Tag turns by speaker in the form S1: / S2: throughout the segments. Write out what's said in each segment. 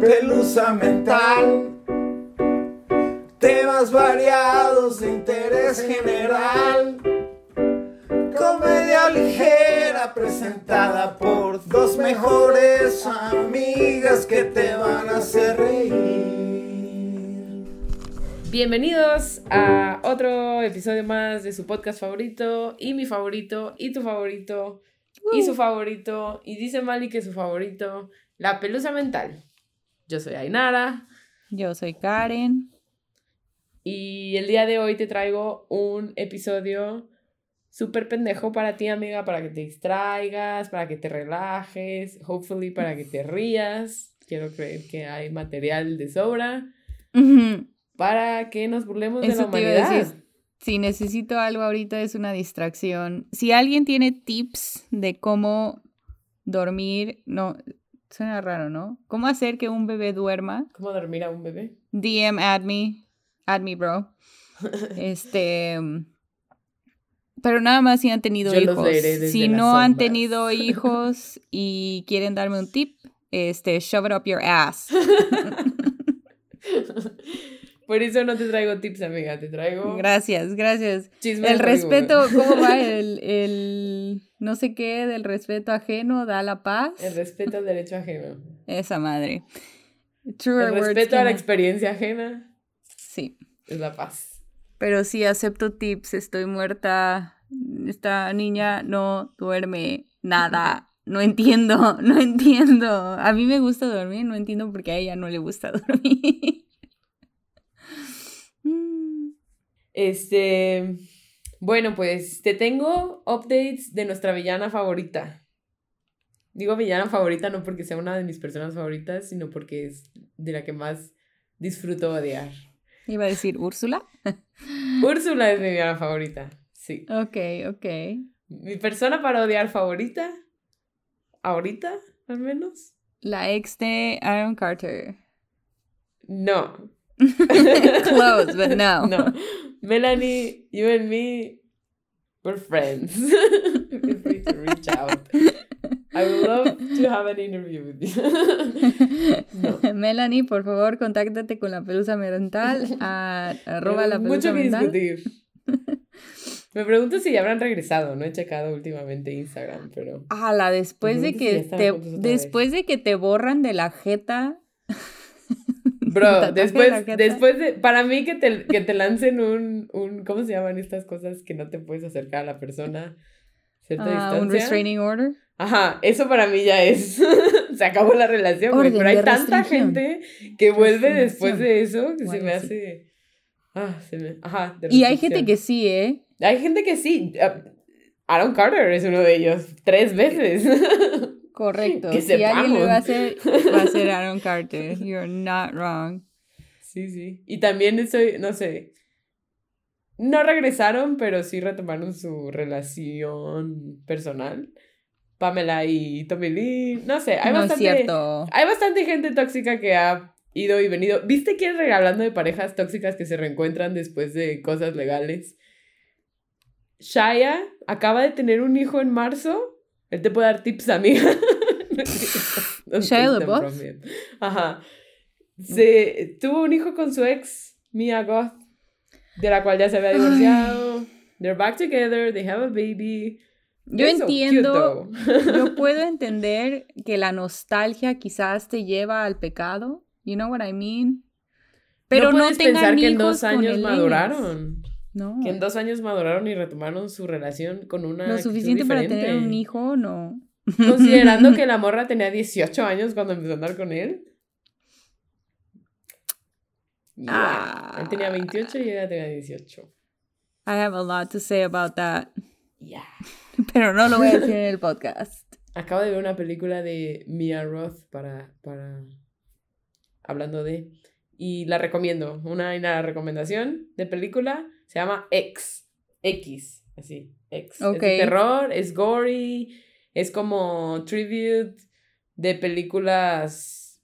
S1: pelusa mental. Temas variados de interés general. Comedia ligera presentada por dos mejores amigas que te van a hacer reír.
S2: Bienvenidos a otro episodio más de su podcast favorito y mi favorito y tu favorito y su favorito y dice Mali que su favorito, la pelusa mental. Yo soy Ainara
S3: Yo soy Karen.
S2: y el día de hoy te traigo un episodio súper pendejo para ti amiga, para que te distraigas, para que te relajes, hopefully para que te rías. Quiero creer que hay material de sobra para que nos burlemos de la humanidad.
S3: decir. Si necesito algo ahorita es una distracción. Si alguien tiene tips de cómo dormir, no, suena raro, ¿no? ¿Cómo hacer que un bebé duerma?
S2: ¿Cómo dormir a un bebé?
S3: DM add me, add me, bro. Este, pero nada más si han tenido
S2: Yo
S3: hijos. Si no han tenido hijos y quieren darme un tip, este, shove it up your ass.
S2: Por eso no te traigo tips, amiga, te traigo
S3: Gracias, gracias. El respeto,
S2: rigor.
S3: ¿cómo va? El, el no sé qué del respeto ajeno da la paz.
S2: El respeto al derecho ajeno.
S3: Esa madre. Truer
S2: El respeto a la experiencia ajena
S3: Sí.
S2: es la paz.
S3: Pero sí acepto tips, estoy muerta. Esta niña no duerme nada. No entiendo, no entiendo. A mí me gusta dormir, no entiendo por qué a ella no le gusta dormir. Mm.
S2: Este, bueno, pues te tengo updates de nuestra villana favorita. Digo villana favorita no porque sea una de mis personas favoritas, sino porque es de la que más disfruto odiar.
S3: Iba a decir Úrsula.
S2: Úrsula es mi villana favorita, sí.
S3: Ok, ok.
S2: Mi persona para odiar favorita, ahorita al menos,
S3: La ex de Aaron Carter.
S2: no.
S3: Close, but no.
S2: No. Melanie, you and me, we're friends. Feel free to reach out. I would love to have an interview with you. No.
S3: Melanie, por favor, contáctate con la pelusa mental a arroba la pelusa
S2: Mucho que
S3: mental.
S2: discutir. Me pregunto si ya habrán regresado. No he checado últimamente Instagram, pero.
S3: Ala, después de
S2: si
S3: que te después de que te borran de la jeta.
S2: Bro,
S3: tatuaje de
S2: después, después de. Para mí que te, que te lancen un, un. ¿Cómo se llaman estas cosas que no te puedes acercar a la persona? Cierta
S3: Ah,
S2: distancia.
S3: un restraining order.
S2: Ajá, eso para mí ya es. Se acabó la relación.
S3: Orden
S2: Pero hay tanta gente que vuelve después de eso que
S3: O
S2: se me hace. Ah, se me. Ajá. de
S3: Y hay gente que sí, ¿eh?
S2: Hay gente que sí. ah, Aaron Carter es uno de ellos. Tres veces.
S3: Correcto.
S2: Que
S3: si alguien lo va a hacer, va a ser Aaron Carter. You're not wrong.
S2: sí, sí. Y también estoy, no sé. No regresaron, pero sí retomaron su relación personal. Pamela y Tommy Lee. No sé, hay
S3: no es
S2: bastante.
S3: cierto.
S2: Hay bastante gente tóxica que ha ido y venido. ¿Viste quién regalando de parejas tóxicas que se reencuentran después de cosas legales? Shaya acaba de tener un hijo en marzo. Él te puede dar tips, amiga.
S3: Shia LaBeouf?
S2: Ajá. Se, tuvo un hijo con su ex, Mia Goth, de la cual ya se había divorciado. They're back together, they have a baby.
S3: Yo entiendo, yo puedo entender que la nostalgia quizás te lleva al pecado. You know what I mean? Pero no,
S2: puedes
S3: tengan
S2: pensar que en
S3: hijos
S2: dos años maduraron.
S3: No.
S2: Que en dos años maduraron y retomaron su relación con una.
S3: Lo suficiente para tener un hijo, no.
S2: Considerando que la morra tenía 18 años cuando empezó a andar con él. Yeah.
S3: Ah.
S2: Él tenía 28 y ella tenía 18.
S3: I have a lot to say about that.
S2: Yeah.
S3: Pero no lo voy a decir en el podcast.
S2: Acabo de ver una película de Mia Roth para. para hablando de. Y la recomiendo. Una, una recomendación de película. Se llama X. X. Así. X. Es de terror, es gory. Es como tribute de películas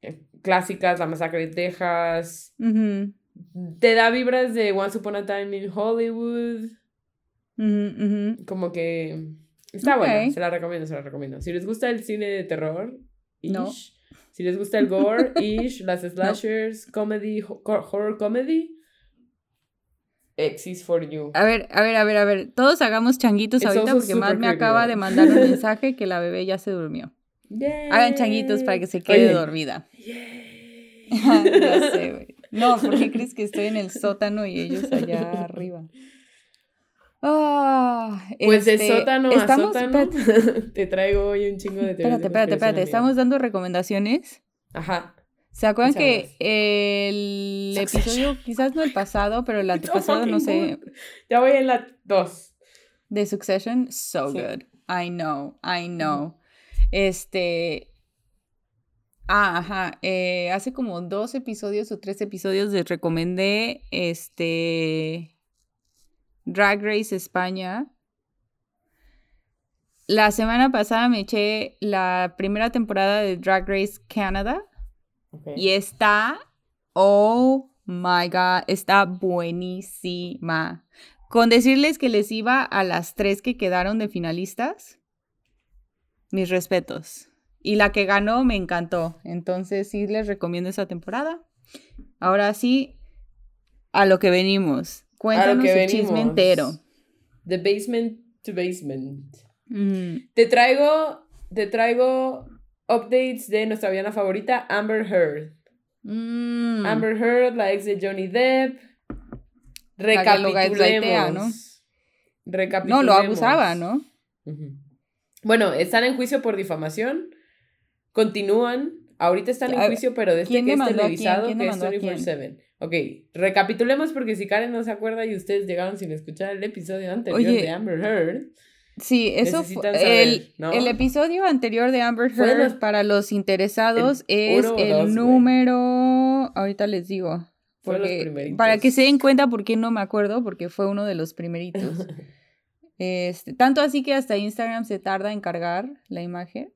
S2: eh, clásicas, La Masacre de Texas. Te da vibras de Once Upon a Time in Hollywood. Como que está
S3: Ok.
S2: buena, se la recomiendo, se la recomiendo. Si les gusta el cine de terror,
S3: No.
S2: ish, Si les gusta el gore, ish, las slashers, comedy, ho- horror comedy, X is for you.
S3: A ver, a ver, a ver, a ver. Todos hagamos changuitos
S2: It's
S3: ahorita porque Matt me acaba de mandar un mensaje que la bebé ya se durmió. Hagan changuitos para que se quede
S2: Oye.
S3: dormida.
S2: Yay.
S3: ya sé, güey. No, ¿por qué crees que estoy en el sótano y ellos allá arriba? Ah,
S2: Pues de
S3: este,
S2: sótano
S3: estamos,
S2: a sótano
S3: Espérate,
S2: te traigo hoy un chingo de
S3: espérate,
S2: de
S3: espérate, espérate. Estamos dando recomendaciones.
S2: Ajá.
S3: ¿Se acuerdan que el episodio, quizás no el pasado, pero el antepasado, no sé,
S2: Ya voy en la 2.
S3: de Succession? So
S2: Sí.
S3: good. I know, I know. Este. Ah, ajá. eh, hace como dos episodios o tres episodios les recomendé este. Drag Race España. La semana pasada me eché la primera temporada de Drag Race Canada. Y está, oh my god, está buenísima. Con decirles que les iba a las tres que quedaron de finalistas, mis respetos. Y la que ganó me encantó. Entonces sí les recomiendo esa temporada. Ahora sí, a lo que venimos. Cuéntanos
S2: que
S3: el chisme entero.
S2: The basement to basement.
S3: Mm,
S2: Te traigo, te traigo updates de nuestra villana favorita, Amber Heard.
S3: mm.
S2: Amber Heard, la ex de Johnny Depp. Recapitulemos.
S3: No, lo abusaba, ¿no?
S2: Bueno, están en juicio por difamación. Continúan. Ahorita están en juicio, pero de este
S3: ¿quién
S2: que es televisado,
S3: ¿Quién
S2: que es
S3: demandó a quién?
S2: 24-7. Ok, recapitulemos porque si Karen no se acuerda y ustedes llegaron sin escuchar el episodio anterior
S3: Oye,
S2: de Amber Heard.
S3: Sí, eso fue
S2: saber,
S3: el,
S2: ¿no?
S3: el episodio anterior de Amber Heard para los interesados es el
S2: dos,
S3: número ahorita les digo
S2: Fue los
S3: porque- para que se den cuenta por qué no me acuerdo porque fue uno de los primeritos. Este, tanto así que hasta Instagram se tarda en cargar la imagen.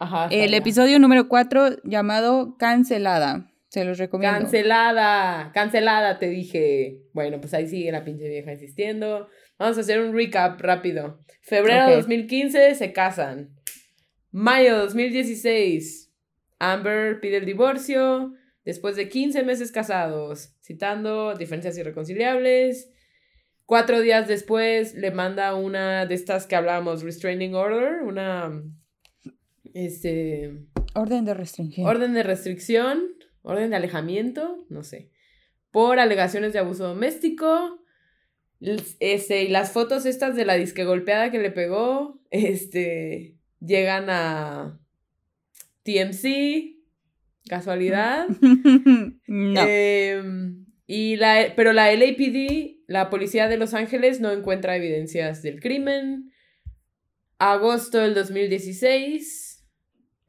S2: Ajá.
S3: El episodio número 4 llamado Cancelada. Se los recomiendo.
S2: Cancelada, cancelada, te dije. Bueno, pues ahí sigue la pinche vieja insistiendo. Vamos a hacer un recap rápido. Febrero de
S3: Ok.
S2: 2015 se casan. Mayo 2016, Amber pide el divorcio después de 15 meses casados, citando diferencias irreconciliables. Cuatro días después le manda una de estas que hablábamos, restraining order, una este,
S3: Orden de restricción.
S2: orden de restricción, orden de alejamiento, no sé, por alegaciones de abuso doméstico. Este, y las fotos estas de la disque golpeada que le pegó, este, llegan a TMC, casualidad.
S3: no.
S2: Em, y la, pero la LAPD, la policía de Los Ángeles, no encuentra evidencias del crimen. Agosto del 2016,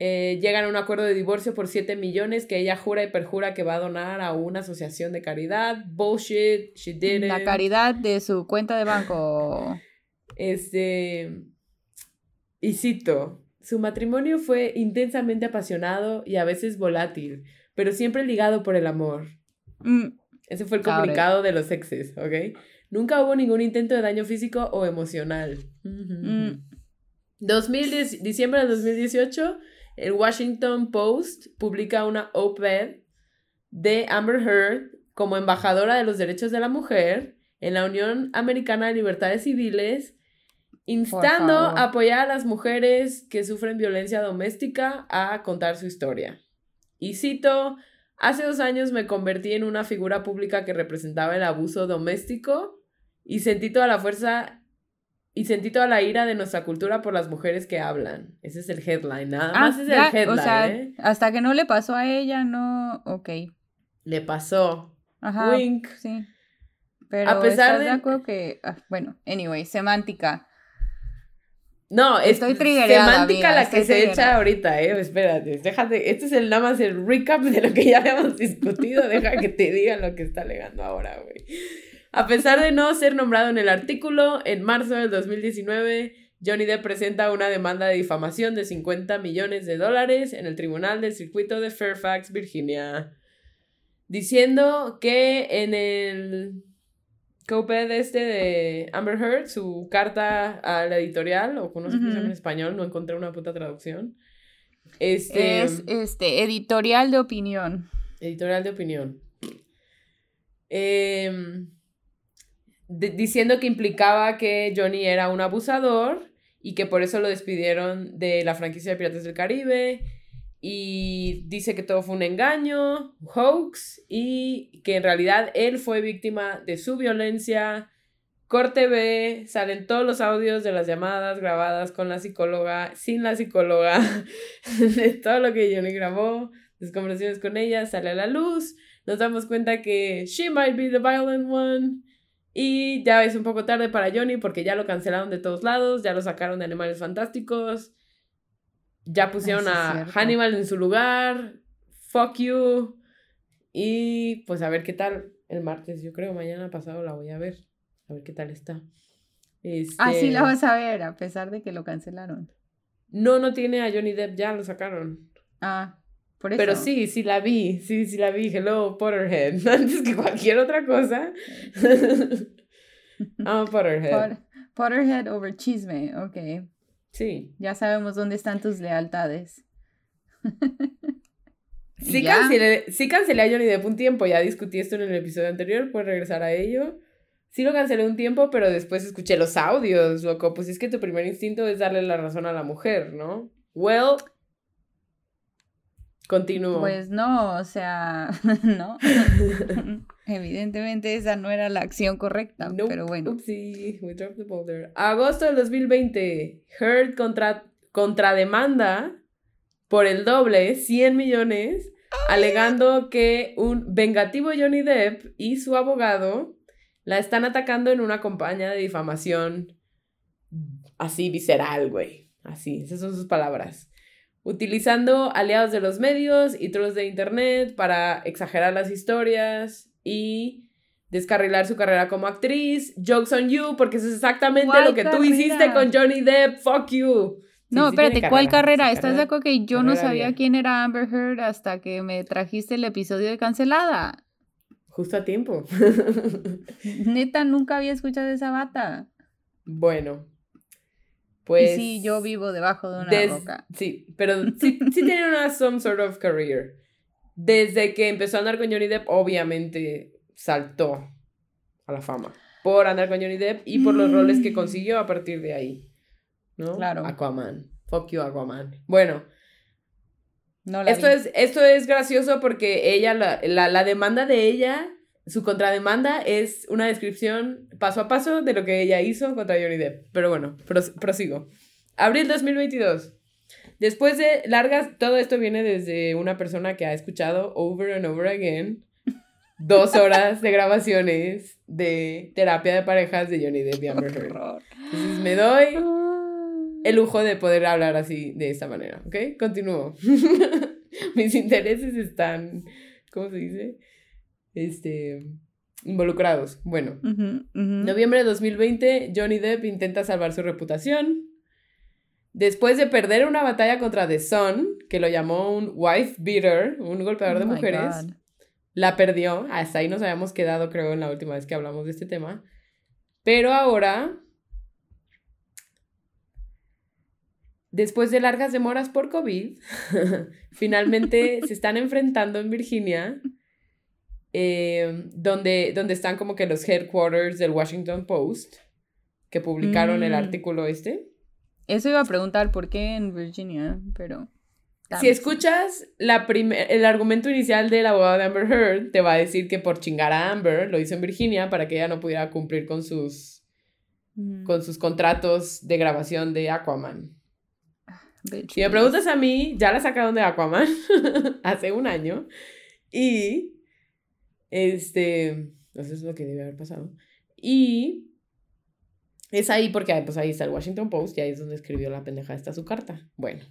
S2: eh, llegan a un acuerdo de divorcio por 7 millones que ella jura y perjura que va a donar a una asociación de caridad. Bullshit, she didn't.
S3: la caridad de su cuenta de banco.
S2: Este. Y cito: Su matrimonio fue intensamente apasionado y a veces volátil, pero siempre ligado por el amor.
S3: Mm,
S2: Ese fue el comunicado de los exes, ¿ok? Nunca hubo ningún intento de daño físico o emocional.
S3: Mm.
S2: 2010 diciembre de 2018, el Washington Post publica una op-ed de Amber Heard como embajadora de los derechos de la mujer en la Unión Americana de Libertades Civiles, instando a apoyar a las mujeres que sufren violencia doméstica a contar su historia. Y cito, hace dos años me convertí en una figura pública que representaba el abuso doméstico y sentí toda la fuerza y sentí toda la ira de nuestra cultura por las mujeres que hablan. Ese es el headline, nada
S3: Ah,
S2: más es
S3: ya,
S2: el headline,
S3: o sea,
S2: ¿eh?
S3: hasta que no le pasó a ella, no, ok.
S2: Le pasó.
S3: Ajá,
S2: Wink.
S3: sí. Pero
S2: A pesar
S3: ¿estás de
S2: de-
S3: acuerdo que, ah, bueno, anyway, semántica.
S2: No, es
S3: Estoy triggereada,
S2: semántica
S3: amiga,
S2: la que se echa ahorita, eh. Espérate, déjate. Este es el nada más el recap de lo que ya habíamos discutido. Deja que te digan lo que está alegando ahora, güey. A pesar de no ser nombrado en el artículo, en marzo del 2019, Johnny Depp presenta una demanda de difamación de 50 millones de dólares en el Tribunal del Circuito de Fairfax, Virginia, diciendo que en el coped este de Amber Heard, su carta a la editorial, o no sé cómo se llama en español, no encontré una puta traducción, Este,
S3: Es este editorial de opinión.
S2: editorial de opinión. Em, diciendo que implicaba que Johnny era un abusador y que por eso lo despidieron de la franquicia de Piratas del Caribe. Y dice que todo fue un engaño, hoax, y que en realidad él fue víctima de su violencia. Corte B, salen todos los audios de las llamadas grabadas con la psicóloga, sin la psicóloga, de todo lo que Johnny grabó, las conversaciones con ella, sale a la luz. Nos damos cuenta que she might be the violent one. Y ya es un poco tarde para Johnny porque ya lo cancelaron de todos lados, ya lo sacaron de Animales Fantásticos, ya pusieron
S3: sí
S2: a. Hannibal en su lugar, fuck you. Y pues a ver qué tal el martes, yo creo, mañana pasado la voy a ver, a ver qué tal está.
S3: Así
S2: Este,
S3: la vas a ver, a pesar de que lo cancelaron.
S2: No, no tiene a Johnny Depp, ya lo sacaron.
S3: Ah, por eso.
S2: Pero sí, sí la vi, sí, sí la vi. Hello, Potterhead. Antes que cualquier otra cosa. Ah, Potterhead.
S3: Pot- Potterhead over chisme, ok.
S2: Sí.
S3: Ya sabemos dónde están tus lealtades. ¿Y
S2: Sí cancelé, sí cancelé a Johnny Depp un tiempo, ya discutí esto en el episodio anterior, puedes regresar a ello. Sí lo cancelé un tiempo, pero después escuché los audios, loco. Pues es que tu primer instinto es darle la razón a la mujer, ¿no? Well, continúo.
S3: Pues no, o sea, no. Evidentemente esa no era la acción correcta,
S2: Nope,
S3: pero bueno.
S2: Oopsie, we dropped the boulder. Agosto del 2020. Heard contra, contrademanda por el doble, 100 millones, alegando que un vengativo Johnny Depp y su abogado la están atacando en una campaña de difamación así visceral, güey. Así, esas son sus palabras. Utilizando aliados de los medios y trolls de internet para exagerar las historias y descarrilar su carrera como actriz. Jokes on you, porque eso es exactamente
S3: ¿Cuál
S2: lo que tú
S3: carrera?
S2: hiciste con Johnny Depp. Fuck you. Sí,
S3: No,
S2: sí
S3: espérate, ¿cuál carrera?
S2: sí,
S3: ¿Estás de acuerdo que yo no
S2: carrera
S3: sabía
S2: bien.
S3: quién era Amber Heard hasta que me trajiste el episodio de Cancelada?
S2: Justo a tiempo.
S3: Neta, nunca había escuchado esa bata.
S2: bueno. Pues.
S3: y sí, yo vivo debajo de una
S2: Des-
S3: roca.
S2: Sí, pero sí, sí tiene una some sort of career. Desde que empezó a andar con Johnny Depp, obviamente saltó a la fama. Por andar con Johnny Depp y por los roles que consiguió a partir de ahí. ¿No?
S3: Claro.
S2: Aquaman. Fuck you, Aquaman. Bueno,
S3: No la
S2: esto
S3: vi.
S2: es, esto es gracioso porque ella, la, la, la demanda de ella, su contrademanda es una descripción paso a paso de lo que ella hizo contra Johnny Depp. Pero bueno, pros- prosigo. Abril 2022. Después de largas, todo esto viene desde una persona que ha escuchado over and over again dos horas de grabaciones de terapia de parejas de Johnny Depp y Amber Heard. Entonces me doy el lujo de poder hablar así, de esta manera, ¿ok? Continúo. Mis intereses están, ¿cómo se dice? Este, involucrados. Bueno,
S3: Ujú, ujú.
S2: noviembre de 2020, Johnny Depp intenta salvar su reputación. Después de perder una batalla contra The Sun, que lo llamó un wife beater, un golpeador de
S3: Oh
S2: mujeres,
S3: God.
S2: la perdió. Hasta ahí nos habíamos quedado, creo, en la última vez que hablamos de este tema. Pero ahora, después de largas demoras por COVID, finalmente se están enfrentando en Virginia, eh, donde, donde están como que los headquarters del Washington Post, que publicaron el
S3: Mm.
S2: artículo este.
S3: Eso iba a preguntar por qué en Virginia, pero.
S2: Si escuchas la el argumento inicial del abogado de Amber Heard, te va a decir que por chingar a Amber lo hizo en Virginia para que ella no pudiera cumplir con sus,
S3: Ujú.
S2: con sus contratos de grabación de Aquaman.
S3: Bitch,
S2: Si me preguntas a mí, ya la sacaron de Aquaman hace un año y este, eso es lo que debe haber pasado. Y es ahí porque pues ahí está el Washington Post y ahí es donde escribió la pendeja esta su carta. Bueno.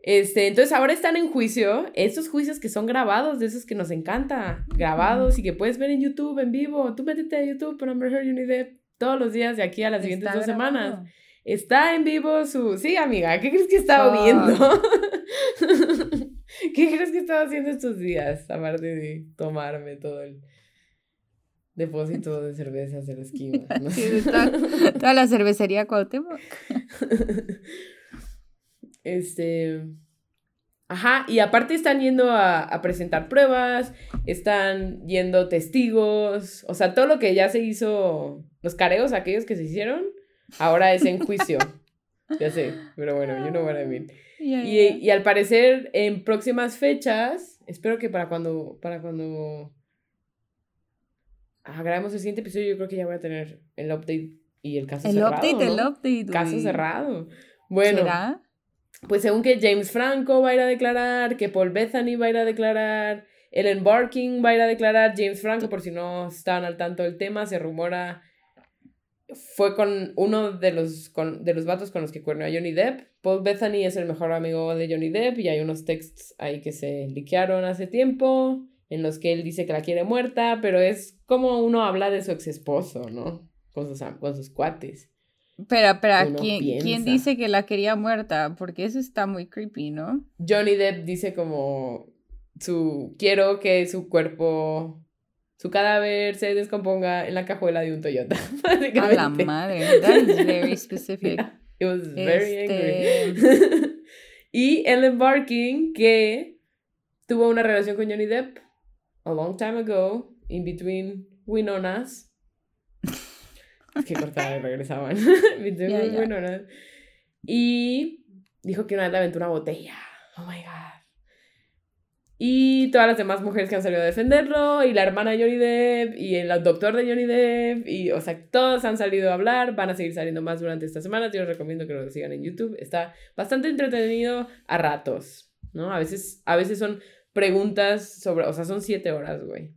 S2: Este, entonces ahora están en juicio, estos juicios que son grabados, de esos que nos encanta, grabados y que puedes ver en YouTube en vivo. Tú métete a YouTube por Amber Heard Depp todos los días de aquí a las siguientes dos semanas. Está en vivo su... Sí, amiga, ¿qué crees que estaba
S3: Fuck.
S2: viendo? ¿Qué crees que estaba haciendo estos días? Aparte de tomarme todo el depósito de cervezas de la esquina. ¿no?
S3: Sí, está- Toda la cervecería Cuauhtémoc.
S2: Este... Ajá, y aparte están yendo a, a, presentar pruebas, están yendo testigos, o sea, todo lo que ya se hizo, los careos aquellos que se hicieron, ahora es en juicio. ya sé, pero bueno, you know what I mean. Y, y, al parecer, en próximas fechas, espero que para cuando, para cuando grabemos el siguiente episodio, yo creo que ya voy a tener el update y el caso cerrado. El update, el update. Caso cerrado. Bueno. ¿Será? Pues según que James Franco va a ir a declarar, que Paul Bethany va a ir a declarar, Ellen Barking va a ir a declarar, James Franco, por si no estaban al tanto del tema, se rumora, fue con uno de los, con, de los vatos con los que cuernó a Johnny Depp. Paul Bethany es el mejor amigo de Johnny Depp y hay unos textos ahí que se liquearon hace tiempo en los que él dice que la quiere muerta, pero es como uno habla de su ex esposo, ¿no? Con sus, con sus cuates.
S3: Pero, pero, ¿quién, ¿quién dice que la quería muerta? Porque eso está muy creepy, ¿no?
S2: Johnny Depp dice como su quiero que su cuerpo su cadáver se descomponga en la cajuela de un Toyota. A la madre, that is very specific. it was very este... angry. y Ellen Barking, que tuvo una relación con Johnny Depp a long time ago, in between Winonas. que cortaban y regresaban. Y dijo que una vez le aventó una botella. Oh my god. Y todas las demás mujeres que han salido a defenderlo, y la hermana de Johnny Depp, y el doctor de Johnny Depp, y o sea, todos han salido a hablar, van a seguir saliendo más durante esta semana, yo les recomiendo que lo sigan en YouTube, está bastante entretenido a ratos, ¿no? A veces, a veces son preguntas sobre, o sea, son siete horas, güey.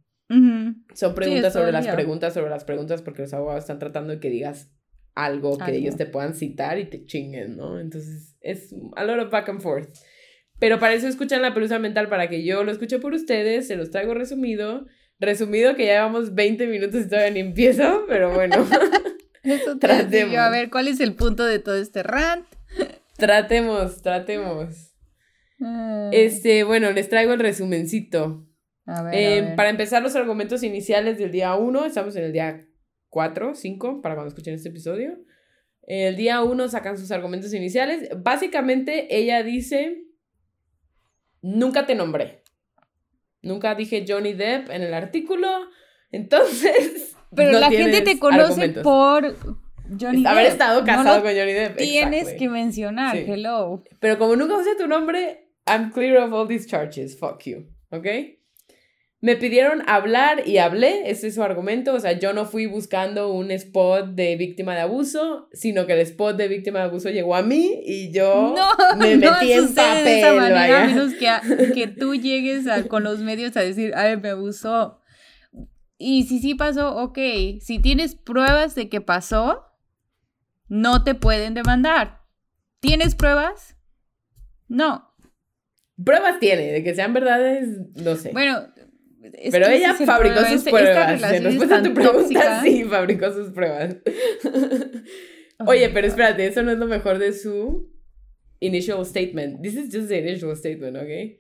S2: Son preguntas sobre las preguntas sobre las preguntas porque los abogados están tratando de que digas algo que ellos te puedan citar y te chinguen, ¿no? Entonces es a lot of back and forth. Pero para eso escuchan la pelusa mental para que yo lo escuche por ustedes, se los traigo resumido. Resumido que ya llevamos 20 minutos y todavía ni empiezo, pero bueno.
S3: Eso tratemos. a ver, ¿cuál es el punto de todo este rant?
S2: tratemos, tratemos. Este, bueno, les traigo el resumencito. Eh, para empezar los argumentos iniciales del día 1, estamos en el día 4, 5, para cuando escuchen este episodio. El día 1 sacan sus argumentos iniciales. Básicamente ella dice, nunca te nombré. Nunca dije Johnny Depp en el artículo. Entonces...
S3: Pero la gente te conoce por Johnny
S2: Haber estado casado con Johnny Depp.
S3: Tienes que mencionar, hello.
S2: Pero como nunca usé tu nombre, I'm clear of all these charges. Fuck you. ¿Ok? Me pidieron hablar y hablé, ese es su argumento, o sea, yo no fui buscando un spot de víctima de abuso, sino que el spot de víctima de abuso llegó a mí y yo me metí en papel. De esa
S3: manera, menos que, que tú llegues con los medios a decir, ay, me abusó. Y si sí pasó, ok, si tienes pruebas de que pasó, no te pueden demandar. ¿Tienes pruebas? No.
S2: Pruebas tiene, de que sean verdades, no sé.
S3: Bueno,
S2: pero ella fabricó sus pruebas. En respuesta a tu pregunta, sí, fabricó sus pruebas. Oye, pero espérate, eso no es lo mejor de su initial statement. This is just the initial statement, ¿ok?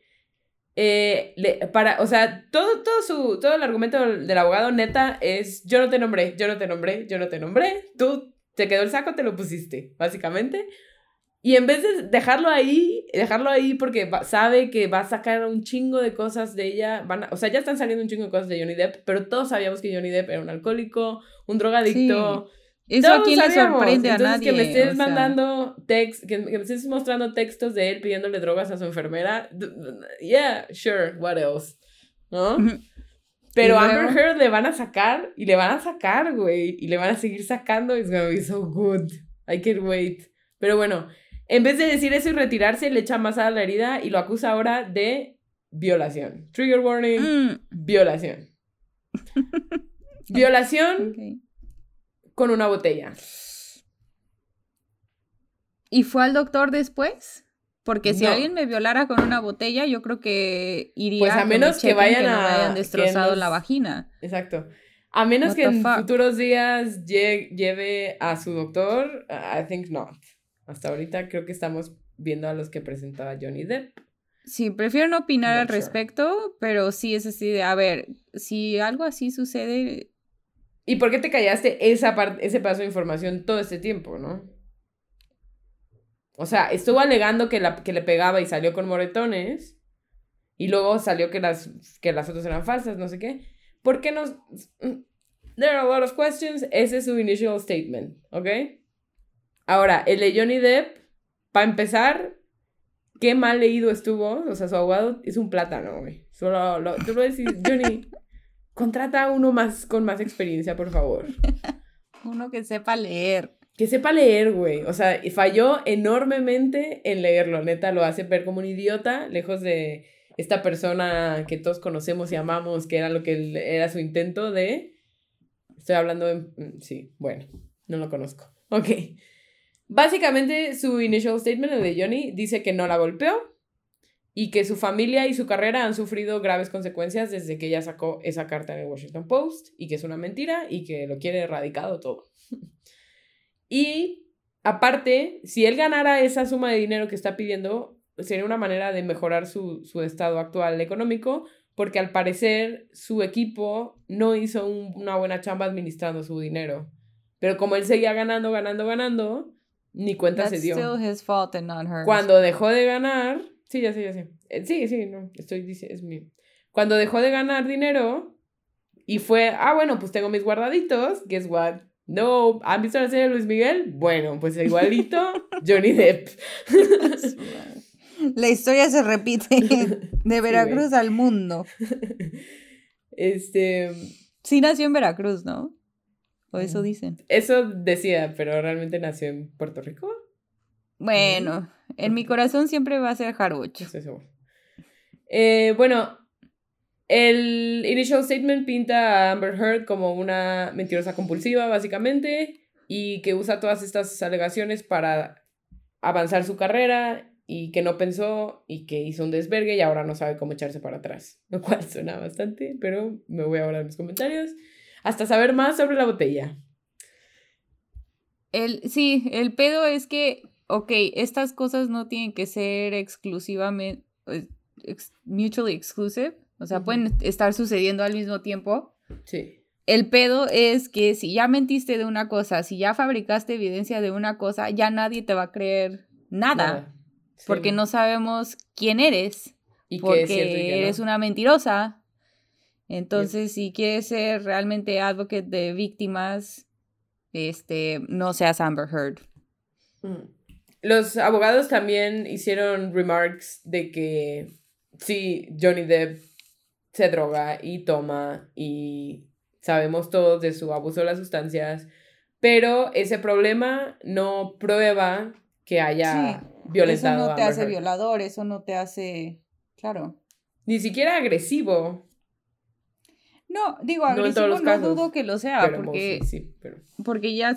S2: Eh, para, o sea, todo, todo, su, todo el argumento del abogado neta es yo no te nombré, yo no te nombré, yo no te nombré, tú te quedó el saco, te lo pusiste, básicamente. Y en vez de dejarlo ahí, dejarlo ahí porque sabe que va a sacar un chingo de cosas de ella, van o sea, ya están saliendo un chingo de cosas de Johnny Depp, pero todos sabíamos que Johnny Depp era un alcohólico, un drogadicto. Eso aquí le sorprende a nadie. que me estés mandando text, que, me estés mostrando textos de él pidiéndole drogas a su enfermera. Yeah, sure, what else? ¿No? Pero a Amber Heard le van a sacar y le van a sacar, güey, y le van a seguir sacando. It's gonna be so good. I can't wait. Pero bueno, en vez de decir eso y retirarse, le echa más a la herida y lo acusa ahora de violación. Trigger warning, mm. violación. violación con una botella.
S3: ¿Y fue al doctor después? Porque si alguien me violara con una botella, yo creo que iría
S2: pues a menos que vayan a
S3: hayan destrozado la vagina.
S2: Exacto. A menos que en futuros días lleve a su doctor, I think not. Hasta ahorita creo que estamos viendo a los que presentaba Johnny Depp.
S3: Sí, prefiero no opinar al respecto, pero sí es así de, a ver, si algo así sucede...
S2: ¿Y por qué te callaste esa parte, ese paso de información todo este tiempo, no? O sea, estuvo alegando que, la, que le pegaba y salió con moretones. Y luego salió que las, que las fotos eran falsas, no sé qué. ¿Por qué nos...? There are a lot of questions. Ese es su initial statement, ¿ok? Ahora, el de Johnny Depp, para empezar, qué mal leído estuvo. O sea, su abogado es un plátano, güey. Solo, lo, tú lo decís, Johnny, contrata a uno más con más experiencia, por favor.
S3: Uno que sepa leer.
S2: Que sepa leer, güey. O sea, falló enormemente en leerlo. Neta, lo hace ver como un idiota, lejos de esta persona que todos conocemos y amamos, que era lo que era su intento de... Estoy hablando de... Mm, sí, bueno, no lo conozco. Ok. Básicamente, su initial statement, de Johnny, dice que no la golpeó y que su familia y su carrera han sufrido graves consecuencias desde que ella sacó esa carta en el Washington Post y que es una mentira y que lo quiere erradicado todo. y aparte, si él ganara esa suma de dinero que está pidiendo, sería una manera de mejorar su, estado actual económico, porque al parecer su equipo no hizo una buena chamba administrando su dinero. Pero como él seguía ganando, ganando, ganando, ni cuenta se dio. Cuando dejó de ganar, sí, ya sé, ya sé. Eh, sí, sí, no, estoy diciendo, es mío. Cuando dejó de ganar dinero y fue, ah, bueno, pues tengo mis guardaditos, guess what? No, ¿han visto la serie de Luis Miguel? Bueno, pues igualito, Johnny Depp.
S3: La historia se repite de Veracruz al mundo.
S2: Este.
S3: Sí nació en Veracruz, ¿no? O eso dicen.
S2: Eso decía, pero realmente nació en Puerto Rico.
S3: Bueno, en mi corazón siempre va a ser jarocho.
S2: Eh, bueno, el initial statement pinta a Amber Heard como una mentirosa compulsiva, básicamente, y que usa todas estas alegaciones para avanzar su carrera y que no pensó y que hizo un desvergue y ahora no sabe cómo echarse para atrás. Lo cual suena bastante, pero me voy ahora a mis comentarios hasta saber más sobre la botella.
S3: El, sí, el pedo es que, ok, estas cosas no tienen que ser exclusivamente, eh, mutually exclusive, o sea, pueden estar sucediendo al mismo tiempo.
S2: Sí.
S3: El pedo es que si ya mentiste de una cosa, si ya fabricaste evidencia de una cosa, ya nadie te va a creer nada porque no sabemos quién eres. Y porque eres una mentirosa. Entonces, si quieres ser realmente advocate de víctimas, este, no seas Amber Heard.
S2: Mm. Los abogados también hicieron remarks de que sí, Johnny Depp se droga y toma y sabemos todos de su abuso de las sustancias, pero ese problema no prueba que haya violentado.
S3: Eso no te hace violador, eso no te hace, claro.
S2: Ni siquiera agresivo.
S3: No, digo, agresivo no, dudo que lo sea, porque, porque ya,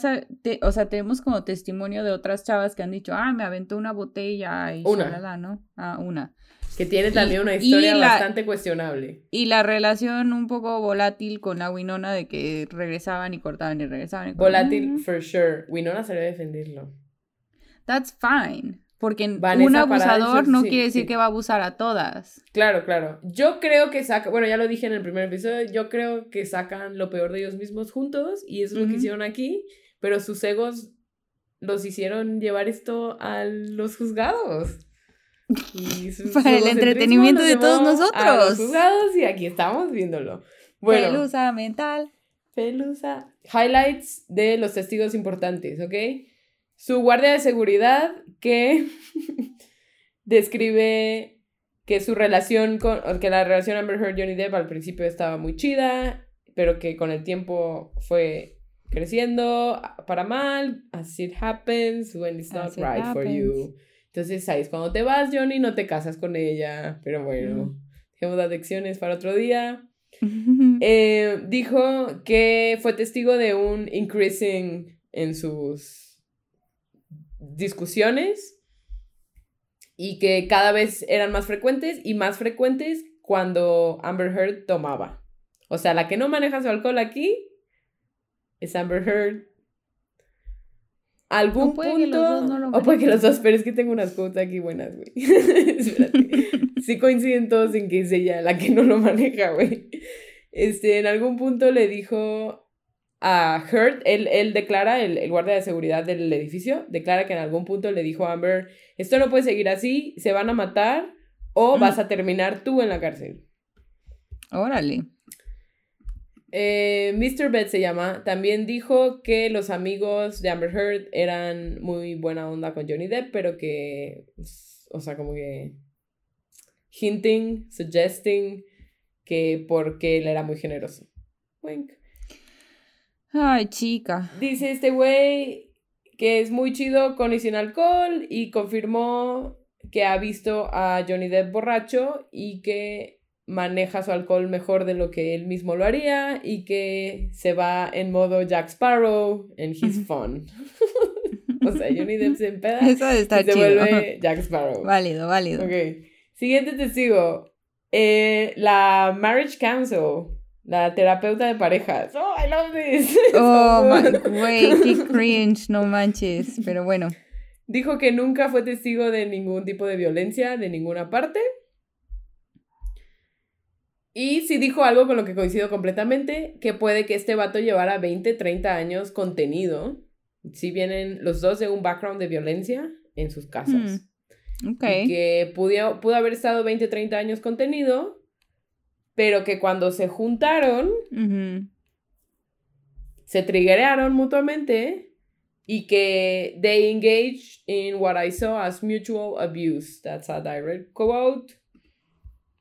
S3: o sea, tenemos como testimonio de otras chavas que han dicho, ah, me aventó una botella y una, ¿no? Ah, una.
S2: Que tiene también una historia bastante cuestionable.
S3: Y la relación un poco volátil con la Winona de que regresaban y cortaban y regresaban y
S2: cortaban. Volátil, for sure. Winona salió a defenderlo.
S3: That's fine. Porque un abusador no quiere decir que va a abusar a todas.
S2: Claro, claro. Yo creo que saca, bueno, ya lo dije en el primer episodio, yo creo que sacan lo peor de ellos mismos juntos y eso es lo que hicieron aquí, pero sus egos los hicieron llevar esto a los juzgados.
S3: Para el entretenimiento de todos nosotros. A
S2: los juzgados y aquí estamos viéndolo.
S3: Bueno, Pelusa mental.
S2: Pelusa. Highlights de los testigos importantes, ¿ok? Su guardia de seguridad que describe que su relación con, que la relación Amber Heard Johnny Depp al principio estaba muy chida, pero que con el tiempo fue creciendo para mal, as it happens when it's not right for you. Entonces ahí es cuando te vas, Johnny, no te casas con ella, pero bueno, dejemos las lecciones para otro día. Eh, dijo que fue testigo de un increasing en sus discusiones y que cada vez eran más frecuentes y más frecuentes cuando Amber Heard tomaba. O sea, la que no maneja su alcohol aquí es Amber Heard. Algún punto. o puede que los dos, pero es que tengo unas quotes aquí buenas, güey. sí coinciden todos en que es ella la que no lo maneja, güey. Este, en algún punto le dijo a Heard, él, él declara, el, el, guardia de seguridad del edificio, declara que en algún punto le dijo a Amber, esto no puede seguir así, se van a matar o vas a terminar tú en la cárcel.
S3: Órale.
S2: Eh, Mr. Bed se llama, también dijo que los amigos de Amber Heard eran muy buena onda con Johnny Depp, pero que, o sea, como que hinting, suggesting que porque él era muy generoso. Wink.
S3: Ay, chica.
S2: Dice este güey que es muy chido con y sin alcohol y confirmó que ha visto a Johnny Depp borracho y que maneja su alcohol mejor de lo que él mismo lo haría y que se va en modo Jack Sparrow en his fun. o sea, Johnny Depp se empeda
S3: Eso está
S2: y se vuelve Jack Sparrow.
S3: Válido, válido.
S2: Ok. Siguiente testigo. Eh, la Marriage Council. La terapeuta de parejas. Oh, I love this.
S3: Oh, güey, qué cringe, no manches. Pero bueno.
S2: Dijo que nunca fue testigo de ningún tipo de violencia de ninguna parte. Y sí dijo algo con lo que coincido completamente, que puede que este vato llevara 20, 30 años contenido. Si vienen los dos de un background de violencia en sus casas.
S3: Mm, ok.
S2: Y que pudo, pudo haber estado 20, 30 años contenido, pero que cuando se juntaron,
S3: Ujú.
S2: se triggerearon mutuamente y que they engaged in what I saw as mutual abuse. That's a direct quote.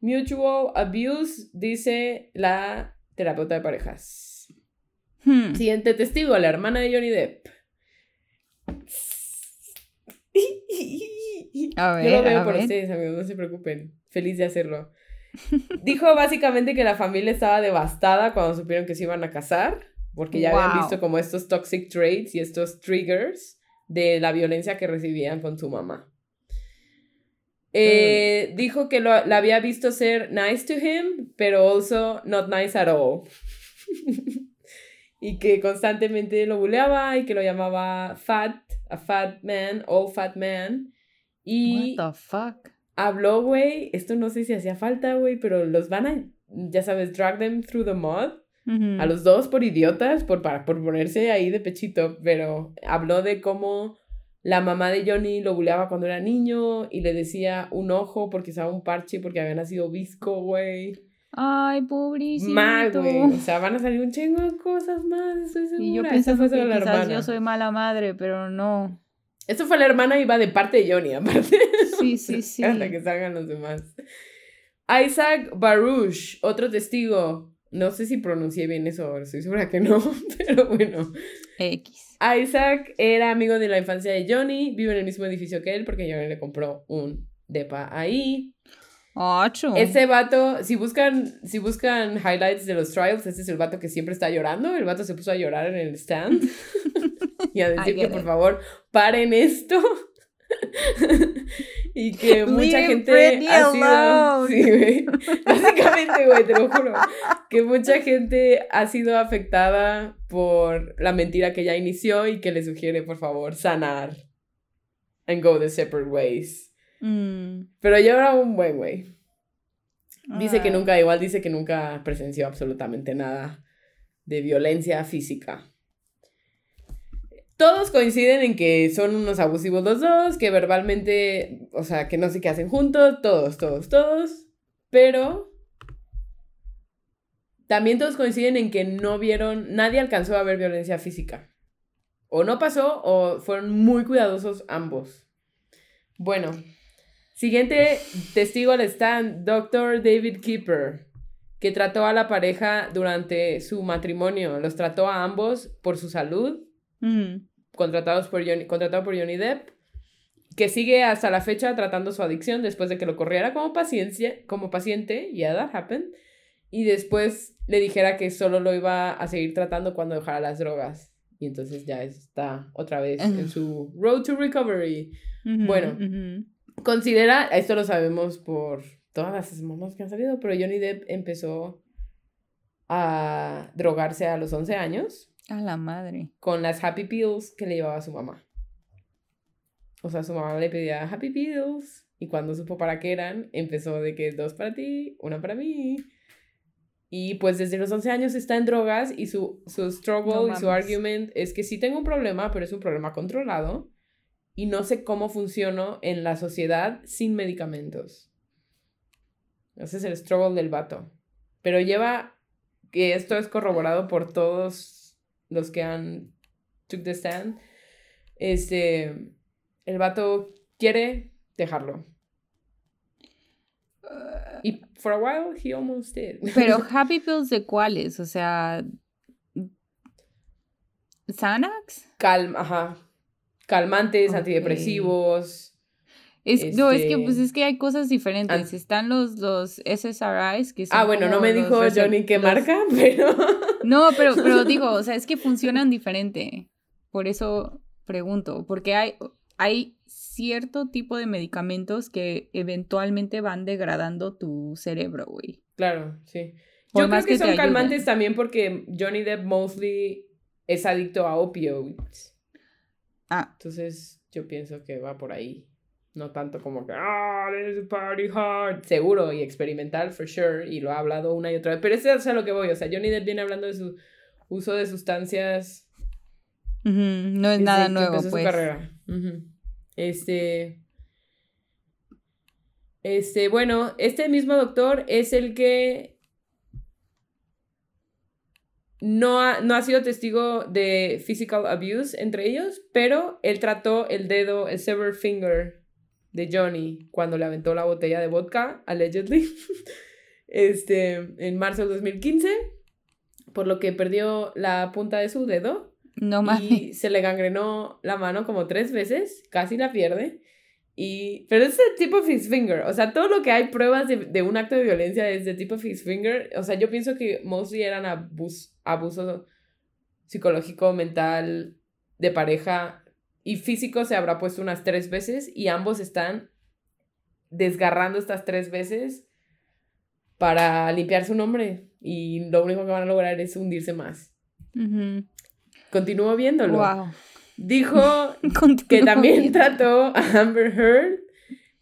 S2: Mutual abuse, dice la terapeuta de parejas.
S3: Hmm.
S2: Siguiente testigo, la hermana de Johnny Depp.
S3: A ver,
S2: Yo lo veo
S3: a
S2: por
S3: ver.
S2: ustedes, amigos, no se preocupen. Feliz de hacerlo. Dijo básicamente que la familia estaba devastada cuando supieron que se iban a casar, porque ya habían visto como estos toxic traits y estos triggers de la violencia que recibían con su mamá. Eh, Dijo que lo- la había visto ser nice to him, pero also not nice at all. y que constantemente lo buleaba y que lo llamaba fat, a fat man, old fat man. Y
S3: What the fuck?
S2: Habló, güey, esto no sé si hacía falta, güey, pero los van a, ya sabes, drag them through the mud. A los dos por idiotas, por, para, por ponerse ahí de pechito, pero habló de cómo la mamá de Johnny lo buleaba cuando era niño y le decía un ojo porque usaba un parche porque había nacido visco, güey.
S3: Ay, pobrecito.
S2: Mal, güey. O sea, van a salir un chingo de cosas más, estoy segura.
S3: Y yo
S2: fue
S3: que quizás
S2: hermana.
S3: yo soy mala madre, pero no.
S2: Esto fue la hermana y va de parte de Johnny, aparte.
S3: Sí, sí, sí.
S2: Hasta que salgan los demás. Isaac Baruch, otro testigo. No sé si pronuncié bien eso, estoy segura que no, pero bueno.
S3: X.
S2: Isaac era amigo de la infancia de Johnny, vive en el mismo edificio que él porque Johnny le compró un depa ahí.
S3: Ocho.
S2: Ese vato, si buscan, si buscan highlights de los trials, este es el vato que siempre está llorando. El vato se puso a llorar en el stand y a decir que por favor paren esto. y que mucha
S3: Leave
S2: gente ha sido. Sí. Básicamente, güey, te lo juro. Que mucha gente ha sido afectada por la mentira que ya inició y que le sugiere, por favor, sanar. And go the separate ways.
S3: Mm.
S2: Pero yo era un buen güey. Dice que
S3: Ah.
S2: nunca, igual dice que nunca presenció absolutamente nada de violencia física. Todos coinciden en que son unos abusivos los dos, que verbalmente, o sea, que no sé qué hacen juntos, todos, todos, todos, pero también todos coinciden en que no vieron, nadie alcanzó a ver violencia física. O no pasó o fueron muy cuidadosos ambos. Bueno, Siguiente testigo al stand, Dr. David Keeper, que trató a la pareja durante su matrimonio. Los trató a ambos por su salud,
S3: Mm.
S2: contratados por Johnny, contratado por Johnny Depp, que sigue hasta la fecha tratando su adicción después de que lo corriera como, paciencia, como paciente, yeah, that happened, y después le dijera que solo lo iba a seguir tratando cuando dejara las drogas. Y entonces ya está otra vez en su road to recovery. Bueno. Considera, esto lo sabemos por todas las mamás que han salido, pero Johnny Depp empezó a drogarse a los 11 años
S3: A la madre.
S2: con las Happy Pills que le llevaba su mamá. O sea, su mamá le pedía Happy Pills y cuando supo para qué eran, empezó de que dos para ti, una para mí. Y pues desde los 11 años está en drogas y su, su struggle
S3: No
S2: y su argument es que sí tengo un problema, pero es un problema controlado y no sé cómo funciono en la sociedad sin medicamentos. Ese es el struggle del vato. Pero lleva, que esto es corroborado por todos los que han took the stand, este, el vato quiere dejarlo. Y for a while he almost did.
S3: Pero Happy Pills de cuáles? O sea, Xanax?
S2: Calma, ajá. Calmantes, antidepresivos.
S3: Es, No, es que
S2: Este-
S3: pues es que hay cosas diferentes.
S2: An-
S3: Están los, los SSRIs que son
S2: Ah, bueno, no me dijo Johnny qué
S3: los-
S2: marca, pero.
S3: No, pero, pero digo, o sea, es que funcionan diferente. Por eso pregunto, porque hay, hay cierto tipo de medicamentos que eventualmente van degradando tu cerebro, güey.
S2: Claro, sí.
S3: Por
S2: Yo creo que, son calmantes también porque Johnny Depp mostly es adicto a opioids.
S3: Ah,
S2: Entonces, yo pienso que va por ahí. No tanto como que, ah, this is party hard. Seguro y experimental, for sure. Y lo ha hablado una y otra vez. Pero eso es a lo que voy. O sea, Johnny Depp viene hablando de su uso de sustancias
S3: no es nada nuevo, pues.
S2: su carrera. Este. Este, bueno, este mismo doctor es el que no ha, no ha sido testigo de physical abuse entre ellos, pero él trató el dedo, el severed finger de Johnny cuando le aventó la botella de vodka, allegedly, este, en marzo del 2015, por lo que perdió la punta de su dedo
S3: No mames.
S2: y se le gangrenó la mano como tres veces, casi la pierde. Y, pero es el tipo of his finger, o sea, todo lo que hay pruebas de, de un acto de violencia es de tipo of his finger, o sea, yo pienso que mostly eran abus, abuso psicológico, mental, de pareja y físico se habrá puesto unas tres veces y ambos están desgarrando estas tres veces para limpiar su nombre y lo único que van a lograr es hundirse más.
S3: Ujú.
S2: Continúo viéndolo.
S3: Wow.
S2: Dijo que también trató a Amber Heard,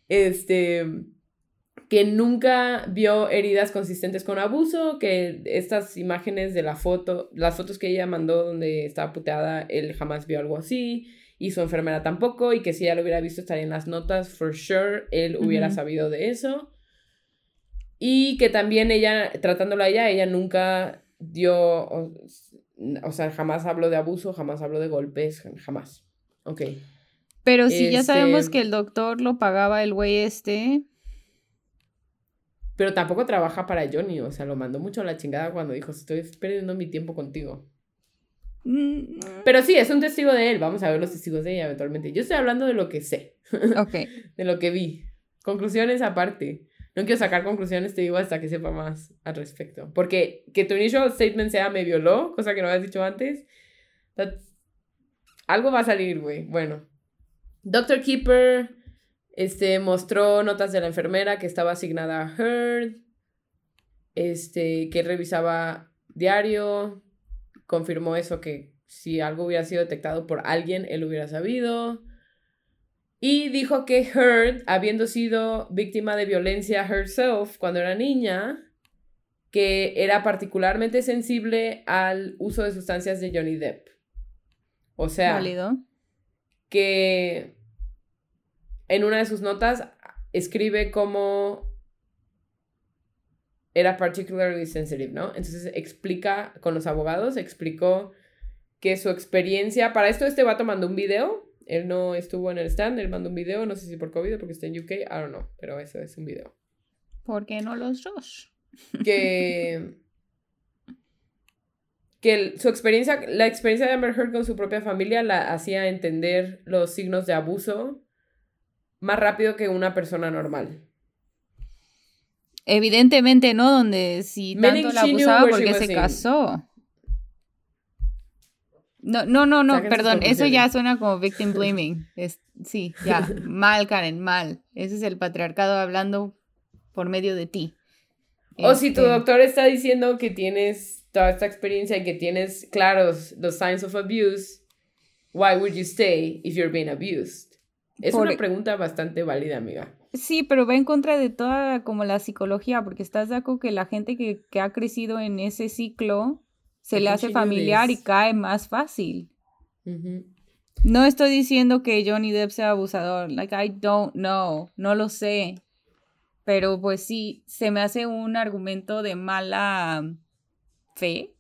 S2: este, que nunca vio heridas consistentes con abuso, que estas imágenes de la foto, las fotos que ella mandó donde estaba puteada, él jamás vio algo así, y su enfermera tampoco, y que si ella lo hubiera visto estaría en las notas, for sure, él hubiera sabido de eso. Y que también ella, tratándola a ella, ella nunca dio, o, sea, jamás habló de abuso, jamás habló de golpes, jamás. Ok.
S3: Pero si ya
S2: Este-
S3: sabemos que el doctor lo pagaba el güey este.
S2: Pero tampoco trabaja para Johnny, o sea, lo mandó mucho a la chingada cuando dijo, estoy perdiendo mi tiempo contigo.
S3: mm,
S2: Pero sí, es un testigo de él, vamos a ver los testigos de ella eventualmente. Yo estoy hablando de lo que sé,
S3: Ok.
S2: de lo que vi. Conclusiones aparte. No quiero sacar conclusiones, te digo, hasta que sepa más al respecto. Porque que tu initial statement sea me violó, cosa que no habías dicho antes, algo va a salir, güey. Bueno. Dr. Keeper este, mostró notas de la enfermera que estaba asignada a Heard, este, que revisaba diario, confirmó eso que si algo hubiera sido detectado por alguien, él hubiera sabido. Y dijo que Heard, habiendo sido víctima de violencia herself cuando era niña, que era particularmente sensible al uso de sustancias de Johnny Depp. O sea,
S3: Válido.
S2: que en una de sus notas escribe como era particularly sensitive, ¿no? Entonces explica con los abogados, explicó que su experiencia, para esto este vato mandó un video, él no estuvo en el stand, él mandó un video, no sé si por COVID o porque está en UK, I don't know, pero eso es un video.
S3: ¿Por qué no los dos?
S2: que que su experiencia, la experiencia de Amber Heard con su propia familia la hacía entender los signos de abuso más rápido que una persona normal.
S3: Evidentemente no, donde si
S2: Meaning
S3: tanto la
S2: she knew
S3: abusaba porque se
S2: in.
S3: casó. No, no, no, no, perdón, eso ya suena como victim blaming. Es, sí, ya, mal, Karen, mal. Ese es el patriarcado hablando por medio de ti.
S2: O si tu
S3: Este,
S2: doctor está diciendo que tienes toda esta experiencia y que tienes claros los signs of abuse, why would you stay if you're being abused? Es
S3: Por-
S2: una pregunta bastante válida, amiga.
S3: sí, pero va en contra de toda como la psicología, porque estás de acuerdo que la gente que, que ha crecido en ese ciclo se le hace familiar y cae más fácil. No estoy diciendo que Johnny Depp sea abusador, like I don't know, no lo sé. Pero pues sí, se me hace un argumento de mala fe.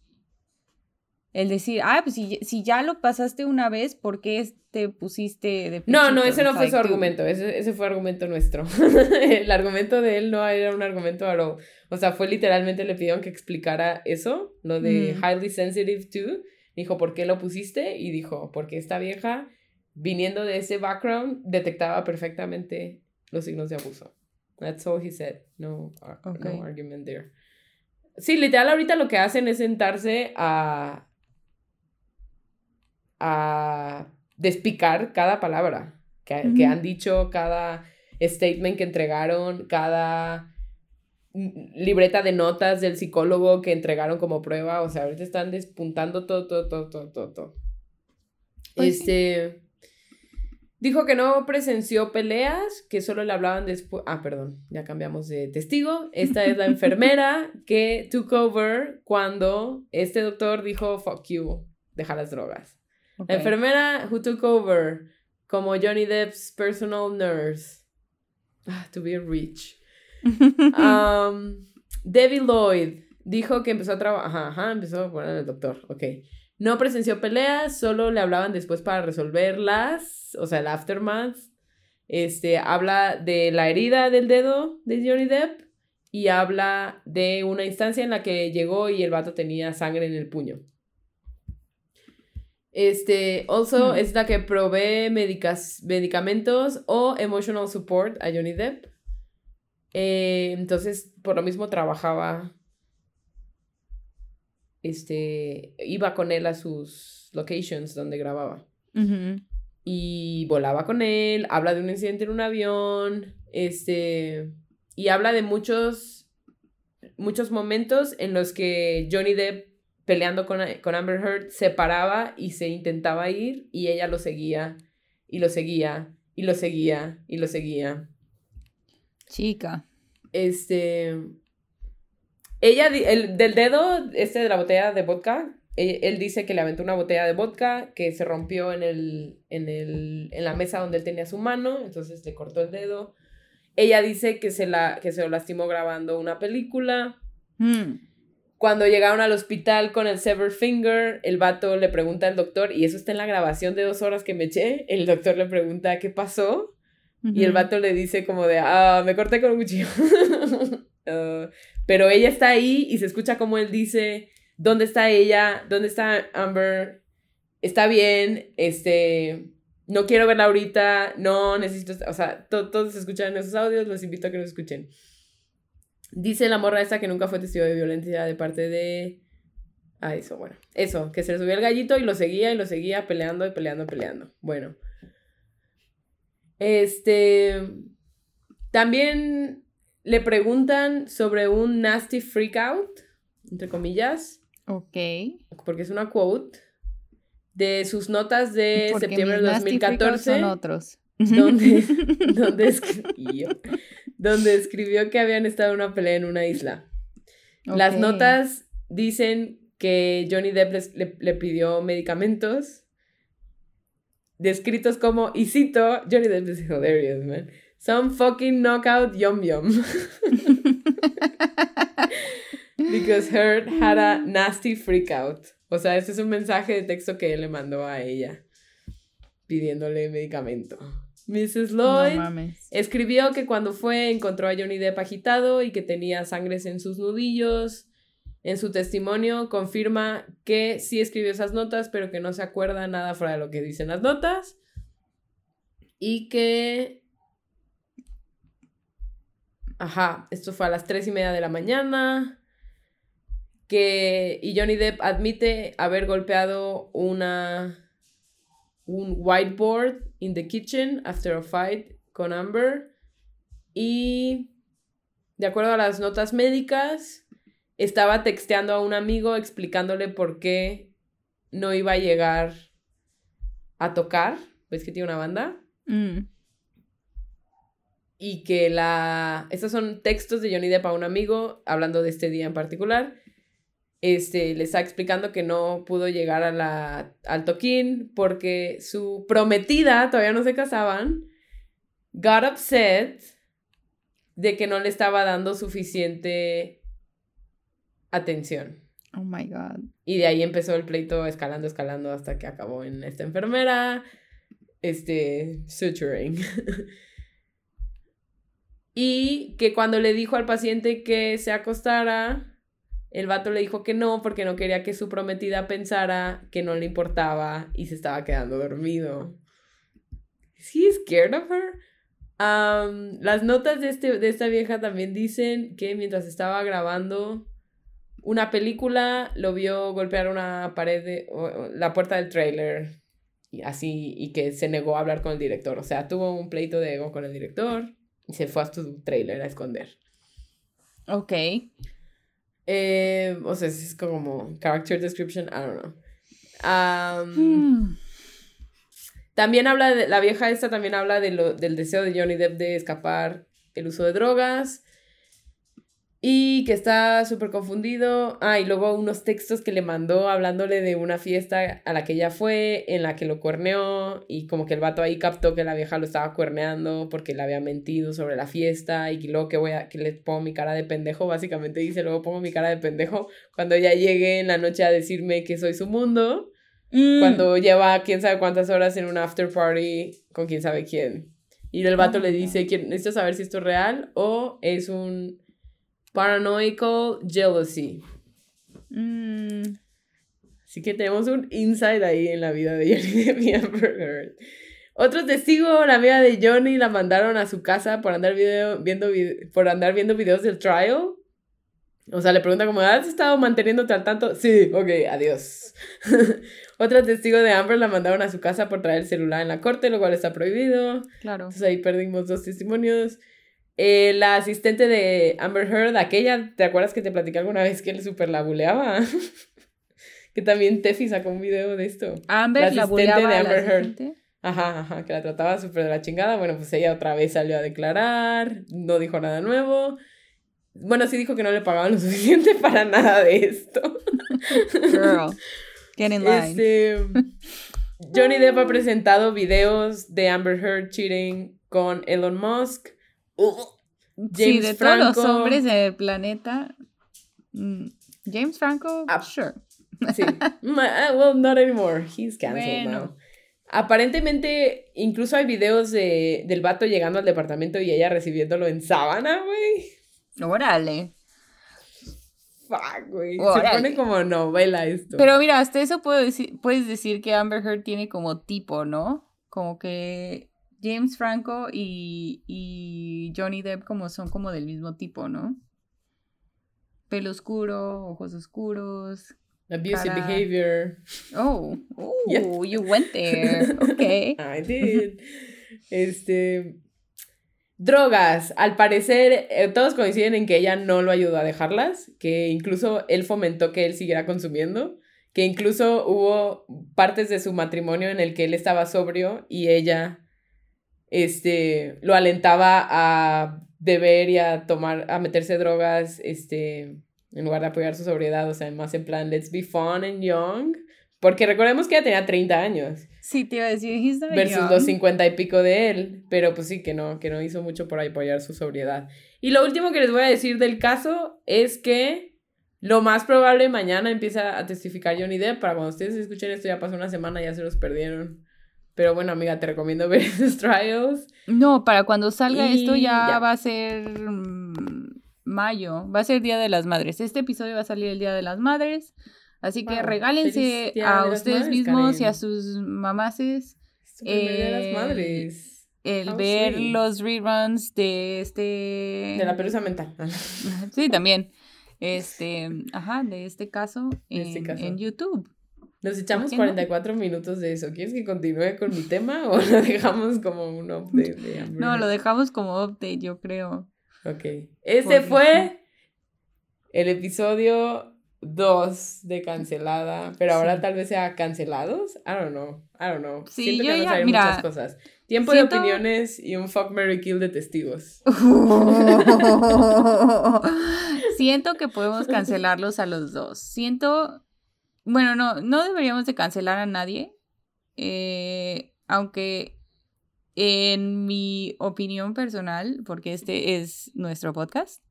S3: El decir, ah, pues si, si ya lo pasaste una vez, ¿por qué te pusiste de
S2: No, no, ese no fue su argumento, ese, ese, fue argumento nuestro. el argumento de él no era un argumento aro. O sea, fue literalmente le pidieron que explicara eso, lo de mm. highly sensitive to. Dijo, ¿por qué lo pusiste? Y dijo, porque esta vieja, viniendo de ese background, detectaba perfectamente los signos de abuso. That's all he said. No, no argument there. Sí, literal, ahorita lo que hacen es sentarse a. a despicar cada palabra que, que han dicho, cada statement que entregaron, cada libreta de notas del psicólogo que entregaron como prueba. O sea, ahorita están despuntando todo, todo, todo, todo, todo. Pues este. Dijo que no presenció peleas, que solo le hablaban después. Ah, perdón, ya cambiamos de testigo. Esta es la enfermera que took over cuando este doctor dijo, fuck you, deja las drogas. La enfermera who took over como Johnny Depp's personal nurse. Ah, to be rich. Um, Debbie Lloyd dijo que empezó a trabajar. Ajá, ajá, empezó a poner el doctor. Ok. No presenció peleas, solo le hablaban después para resolverlas, o sea, el aftermath. Este, habla de la herida del dedo de Johnny Depp y habla de una instancia en la que llegó y el vato tenía sangre en el puño. Este, also es la que provee medicamentos o emotional support a Johnny Depp. Eh, entonces, por lo mismo trabajaba este, iba con él a sus locations donde grababa. Y volaba con él, habla de un incidente en un avión, este, y habla de muchos, muchos momentos en los que Johnny Depp peleando con, con Amber Heard se paraba y se intentaba ir y ella lo seguía y lo seguía y lo seguía y lo seguía.
S3: Chica.
S2: Este, ella, el, del dedo, este de la botella de vodka, e, él, dice que le aventó una botella de vodka que se rompió en, el, en, el, en la mesa donde él tenía su mano, entonces le cortó el dedo. Ella dice que se, la, que se lo lastimó grabando una película. Hmm. Cuando llegaron al hospital con el sever finger, el vato le pregunta al doctor, y eso está en la grabación de dos horas que me eché, el doctor le pregunta qué pasó, y el vato le dice como de, ah, me corté con un cuchillo. Ah, pero ella está ahí y se escucha como él dice, ¿dónde está ella? ¿Dónde está Amber? Está bien, este, no quiero verla ahorita, no necesito, o sea, todos escuchan esos audios, los invito a que los escuchen. Dice la morra esta que nunca fue testigo de violencia de parte de... Ah, eso, bueno. Eso, que se le subió el gallito y lo seguía y lo seguía peleando y peleando y peleando. Bueno. Este... También le preguntan sobre un nasty freak out, entre comillas.
S3: Ok.
S2: Porque es una quote de sus notas de septiembre de 2014.
S3: Son otros.
S2: Donde, escribió, donde escribió que habían estado en una pelea en una isla. Las notas dicen que Johnny Depp le, pidió medicamentos descritos como, y cito, Johnny Depp es hilarious, man. Some fucking knockout yum yum. Because Heard had a nasty freak out. O sea, este es un mensaje de texto que él le mandó a ella pidiéndole medicamento. Mrs. Lloyd escribió que cuando fue encontró a Johnny Depp agitado y que tenía sangres en sus nudillos. En su testimonio confirma que sí escribió esas notas, pero que no se acuerda nada fuera de lo que dicen las notas. Y que Ajá, esto fue a las tres y media de la mañana. Que, y Johnny Depp admite haber golpeado una, un whiteboard in the kitchen after a fight con Amber. Y, de acuerdo a las notas médicas, estaba texteando a un amigo explicándole por qué no iba a llegar a tocar. ¿Ves que tiene una banda? Mm. y que la... Estos son textos de Johnny Depp a un amigo hablando de este día en particular. Este, le está explicando que no pudo llegar a la, al toquín porque su prometida, todavía no se casaban, got upset de que no le estaba dando suficiente atención.
S3: Oh my God.
S2: Y de ahí empezó el pleito escalando, escalando hasta que acabó en esta enfermera, este, suturing. y que cuando le dijo al paciente que se acostara, el vato le dijo que no porque no quería que su prometida pensara que no le importaba y se estaba quedando dormido. ¿Is he scared of her? Um, las notas de, este, de esta vieja también dicen que mientras estaba grabando una película, lo vio golpear una pared, de, la puerta del trailer, y así, y que se negó a hablar con el director. O sea, tuvo un pleito de ego con el director y se fue a su trailer a esconder.
S3: Ok.
S2: Eh, o sea, es como character description, I don't know. Um,
S3: Hmm.
S2: También habla de, la vieja esta también habla de lo, del deseo de Johnny Depp de escapar el uso de drogas y que está súper confundido. Ah, y luego unos textos que le mandó hablándole de una fiesta a la que ella fue, en la que lo cuerneó y como que el vato ahí captó que la vieja lo estaba cuerneando porque le había mentido sobre la fiesta y luego que voy a, que le pongo mi cara de pendejo, básicamente dice, luego pongo mi cara de pendejo cuando ella llegue en la noche a decirme que soy su mundo
S3: Mm.
S2: cuando lleva quién sabe cuántas horas en un after party con quién sabe quién. Y el vato
S3: Oh
S2: le dice, "¿Quién- necesito saber si esto es real o es un paranoical jealousy.
S3: Mm.
S2: Así que tenemos un insight ahí en la vida de Johnny Amber. Otro testigo, la amiga de Johnny, la mandaron a su casa por andar, video, viendo, por andar viendo videos del trial. O sea, le pregunta como, ¿has estado manteniéndote al tanto? Sí, ok, adiós. Otra testigo de Amber la mandaron a su casa por traer el celular en la corte, lo cual está prohibido.
S3: Claro.
S2: Entonces ahí perdimos dos testimonios. Eh, la asistente de Amber Heard, aquella, ¿te acuerdas que te platicé alguna vez que él super la buleaba? que también Tefi sacó un video de esto.
S3: Amber
S2: La asistente de
S3: la
S2: Amber Heard. Ajá, ajá, que la trataba súper de la chingada. Bueno, pues ella otra vez salió a declarar, no dijo nada nuevo. Bueno, sí dijo que no le pagaban lo suficiente para nada de esto.
S3: Girl. Get in line.
S2: Este, Johnny Depp ha presentado videos de Amber Heard cheating con Elon Musk.
S3: Sí, de todos los hombres del planeta. mm, James Franco,
S2: Ah,
S3: sure.
S2: Sí. Uh, well, not anymore. He's canceled
S3: Bueno.
S2: now. Aparentemente, incluso hay videos de, del vato llegando al departamento y ella recibiéndolo en sábana, güey.
S3: Órale.
S2: Fuck, güey. Se pone como novela esto.
S3: Pero mira, hasta eso puedo decir, puedes decir que Amber Heard tiene como tipo, ¿no? Como que James Franco y, y Johnny Depp como son como del mismo tipo, ¿no? Pelo oscuro, ojos oscuros.
S2: Abusive
S3: cara-
S2: behavior.
S3: Oh, oh, you went there. Okay.
S2: I did. Este. Drogas. Al parecer, eh, todos coinciden en que ella no lo ayudó a dejarlas. Que incluso él fomentó que él siguiera consumiendo. Que incluso hubo partes de su matrimonio en el que él estaba sobrio y ella. Este. Lo alentaba a beber y a tomar. a meterse drogas. Este. En lugar de apoyar su sobriedad. O sea, más en plan, let's be fun and young. Porque recordemos que ella tenía 30 años
S3: Sí, te iba a decir, he's
S2: versus
S3: young.
S2: los 50 y pico de él, pero pues sí que no, que no hizo mucho por apoyar su sobriedad. Y lo último que les voy a decir del caso es que lo más probable mañana empieza a testificar Johnny Depp, para cuando ustedes escuchen esto ya pasó una semana, ya se los perdieron. Pero bueno, amiga, te recomiendo ver esos trials.
S3: No, para cuando salga esto ya,
S2: ya.
S3: va a ser mm, mayo, va a ser Día de las Madres. Este episodio va a salir el Día de las Madres, así que regálense a ustedes
S2: Madres,
S3: mismos y a sus mamases
S2: día de
S3: Eh,
S2: las madres.
S3: el
S2: How
S3: ver
S2: sweet.
S3: los reruns de este...
S2: De la pelusa mental.
S3: Sí, también. Este, ajá, de este caso,
S2: este caso.
S3: en YouTube.
S2: Nos echamos
S3: qué no?
S2: 44 minutos de eso. ¿Quieres que continúe con mi tema o lo dejamos como un update de
S3: No, lo dejamos como update, yo creo.
S2: Ok. Ese fue el episodio 2 de cancelada, pero ahora
S3: Sí.
S2: tal vez sea cancelados. I don't know. I don't know.
S3: Sí,
S2: Siento
S3: yo
S2: que
S3: ya- mira,
S2: muchas cosas. Tiempo
S3: siento-
S2: de opiniones y un fuck Mary Kill de testigos.
S3: Siento que podemos cancelarlos a los dos. Siento, bueno, no, no deberíamos de cancelar a nadie, eh, aunque en mi opinión personal, porque este es nuestro podcast,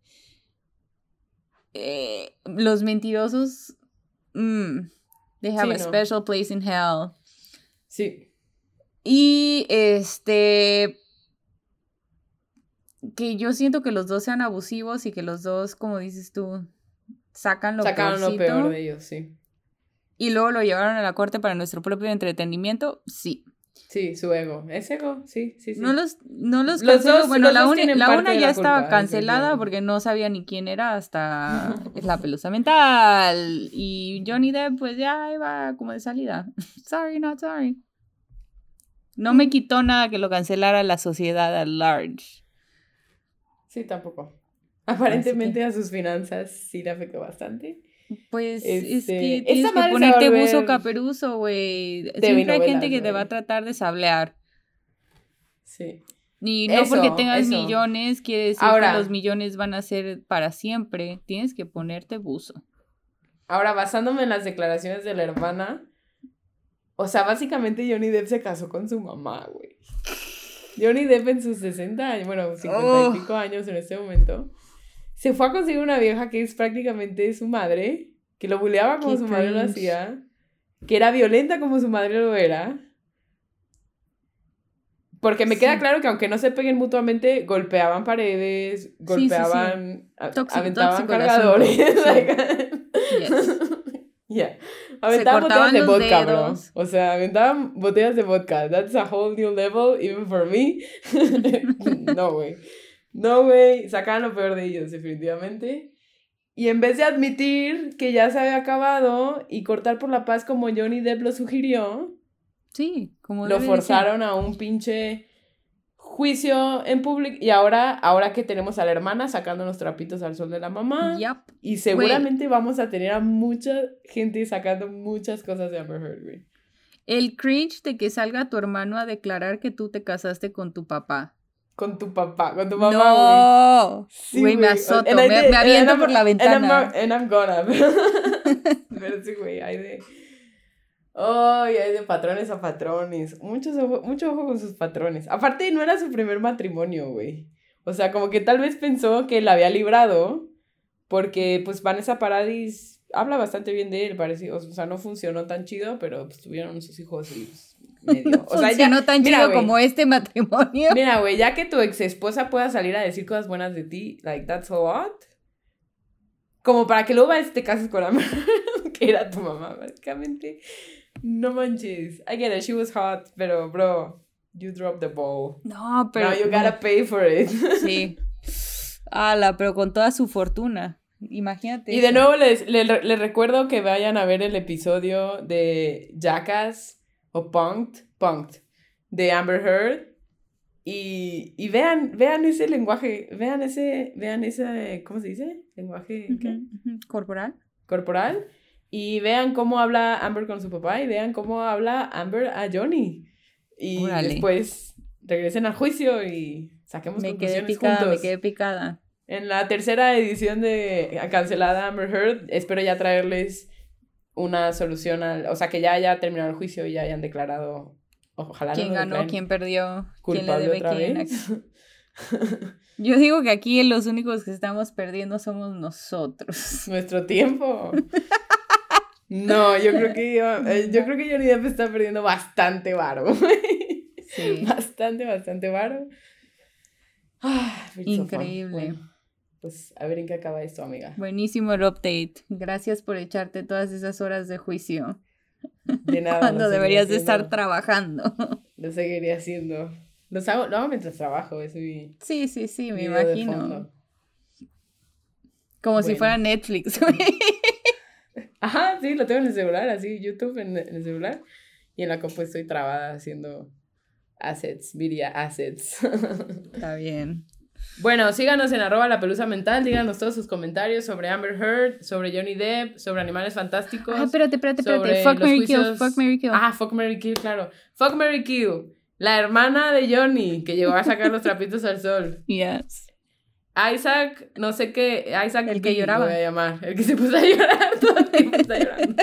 S3: eh, los mentirosos, mm, they have
S2: Sí,
S3: a
S2: no.
S3: special place in hell.
S2: Sí.
S3: Y este. Que yo siento que los dos sean abusivos y que los dos, como dices tú, sacan lo
S2: Sacaron lo peor de ellos, sí.
S3: Y luego lo llevaron a la corte para nuestro propio entretenimiento. Sí.
S2: Sí, su ego. Es ego, sí, sí, sí.
S3: No los, no los,
S2: Los dos-
S3: bueno,
S2: los
S3: la, una ya
S2: la
S3: estaba
S2: culpa,
S3: cancelada porque no sabía ni quién era hasta es la pelusa mental. Y Johnny Depp, pues ya iba como de salida. sorry, not sorry. No me quitó nada que lo cancelara la sociedad at large.
S2: Sí, tampoco. Aparentemente a sus finanzas sí le afectó bastante.
S3: Pues es
S2: Este,
S3: que
S2: esta
S3: tienes que ponerte buzo
S2: volver
S3: caperuzo, güey. Siempre hay gente que te va a tratar de sablear.
S2: Sí.
S3: Y no porque tengas
S2: eso.
S3: millones quiere decir
S2: Ahora-
S3: que los millones van a ser para siempre. Tienes que ponerte buzo.
S2: Ahora, basándome en las declaraciones de la hermana, o sea, básicamente Johnny Depp se casó con su mamá, güey. Johnny Depp en sus 60 años, bueno, 50
S3: Oh.
S2: y pico años en este momento, se fue a conseguir una vieja que es prácticamente su madre, que lo buleaba como
S3: Qué
S2: su madre lo
S3: cringe.
S2: hacía, que era violenta como su madre lo era. Porque me queda
S3: Sí.
S2: claro que aunque no se peguen mutuamente, golpeaban paredes,
S3: sí, sí.
S2: golpeaban, a-
S3: Tóxico-
S2: aventaban
S3: tóxico
S2: cargadores.
S3: sí. Yes.
S2: Yeah. Aventaban botellas de vodka, bro. O sea, aventaban botellas de vodka. That's a whole new level, even for me. no, güey. No, güey. Sacaban lo peor de ellos, definitivamente. Y en vez de admitir que ya se había acabado y cortar por la paz como Johnny Depp lo sugirió,
S3: Sí, como
S2: lo forzaron a un pinche juicio en público. Y ahora, ahora que tenemos a la hermana sacando los trapitos al sol de la mamá. Y seguramente vamos a tener a mucha gente sacando muchas cosas de Amber Heard, güey.
S3: El cringe de que salga tu hermano a declarar que tú te casaste con tu papá.
S2: Con tu papá, con tu mamá, güey.
S3: no.
S2: Sí,
S3: Güey, me
S2: güey.
S3: azoto, me, me aviento por la
S2: and I'm
S3: ventana.
S2: And I'm gonna. Pero sí, güey, hay de... Ay, hay de patrones a patrones. Muchos ojo- mucho ojo con sus patrones. Aparte, no era su primer matrimonio, güey. O sea, como que tal vez pensó que la había librado. Porque, pues, Vanessa Paradis habla bastante bien de él, parece. O sea, no funcionó tan chido, pero pues, tuvieron sus hijos y pues, medio. O sea, ya,
S3: Funcionó tan
S2: mira,
S3: chido como este matrimonio.
S2: Mira, güey, ya que tu ex esposa pueda salir a decir cosas buenas de ti, like, that's a lot. Como para que luego te cases con la que era tu mamá, básicamente. No manches. I get it, she was hot, pero, bro, you dropped the ball.
S3: No, pero.
S2: Now you gotta pay for it.
S3: Sí. Ala, pero con toda su fortuna. Imagínate.
S2: Y de nuevo les, les, les recuerdo que vayan a ver el episodio de Jackass o Punked, Punked de Amber Heard. Y, y vean, vean ese lenguaje, vean ese, vean ese, ¿cómo se dice? Lenguaje.
S3: Corporal.
S2: corporal. Y vean cómo habla Amber con su papá y vean cómo habla Amber a Johnny. Y
S3: Órale.
S2: después regresen al juicio y saquemos
S3: Me quedé
S2: conclusiones
S3: picada,
S2: juntos.
S3: me quedé picada.
S2: En la tercera edición de Cancelada Amber Heard, espero ya traerles una solución al. O sea, que ya haya terminado el juicio y ya hayan declarado. Ojalá
S3: ¿Quién
S2: no
S3: ganó? ¿Quién perdió? ¿Quién le debe
S2: otra
S3: quién?
S2: vez.
S3: Yo digo que aquí los únicos que estamos perdiendo somos nosotros.
S2: Nuestro tiempo. No, yo creo que yo, eh, yo creo que Johnny Depp está perdiendo bastante varo.
S3: Sí.
S2: Bastante, bastante varo. Ah.
S3: Increíble.
S2: Pues a ver en qué acaba esto, amiga.
S3: Buenísimo el update. Gracias por echarte todas esas horas de juicio.
S2: De nada.
S3: Cuando
S2: lo
S3: deberías de estar
S2: haciendo.
S3: trabajando.
S2: Lo seguiría haciendo. Los hago, lo hago mientras trabajo, es mi
S3: Sí, sí, sí, me
S2: video
S3: imagino. Como si
S2: Bueno.
S3: fuera Netflix.
S2: Ajá, sí, lo tengo en el celular, así, YouTube en, en el celular. Y en la compu estoy trabada haciendo assets, media assets.
S3: Está bien.
S2: Bueno, síganos en arroba la pelusa mental, díganos todos sus comentarios sobre Amber Heard, sobre Johnny Depp, sobre Animales Fantásticos.
S3: Ah, espérate, espérate, espérate. Fuck, Mary Kill, fuck, Mary Kill.
S2: Ah, Fuck Mary Kill, claro. Fuck Mary Kill, la hermana de Johnny, que llegó a sacar los trapitos al sol.
S3: Yes.
S2: Isaac, no sé qué, Isaac
S3: El que lloraba.
S2: lo voy a llamar, el que se puso a llorar todo el tiempo está llorando.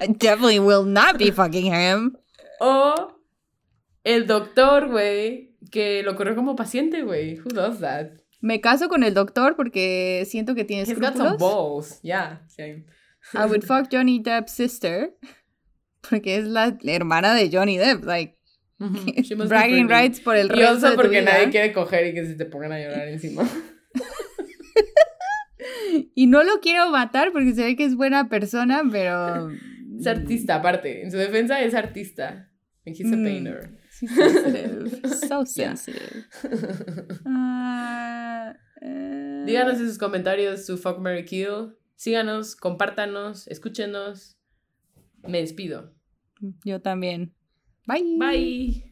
S3: Definitely will not be fucking him.
S2: O el doctor, güey, que lo corrió como paciente, güey. Who does that?
S3: Me caso con el doctor porque siento que tiene
S2: He's got some
S3: escrúpulos.
S2: balls. Yeah, same.
S3: I would fuck Johnny Depp's sister porque es la hermana de Johnny Depp. Like,
S2: must be
S3: bragging rights por el
S2: Y
S3: resto de tu
S2: porque
S3: vida.
S2: nadie quiere coger y que se te pongan a llorar encima.
S3: Y no lo quiero matar porque se ve que es buena persona, pero...
S2: Es artista, aparte. En su defensa es artista. And he's a
S3: Mm. Sensitive. So sensitive. Ah, eh,
S2: Díganos en sus comentarios su fuck, Mary kill. Síganos, compártanos, escúchenos. Me despido.
S3: Yo también. Bye.
S2: Bye.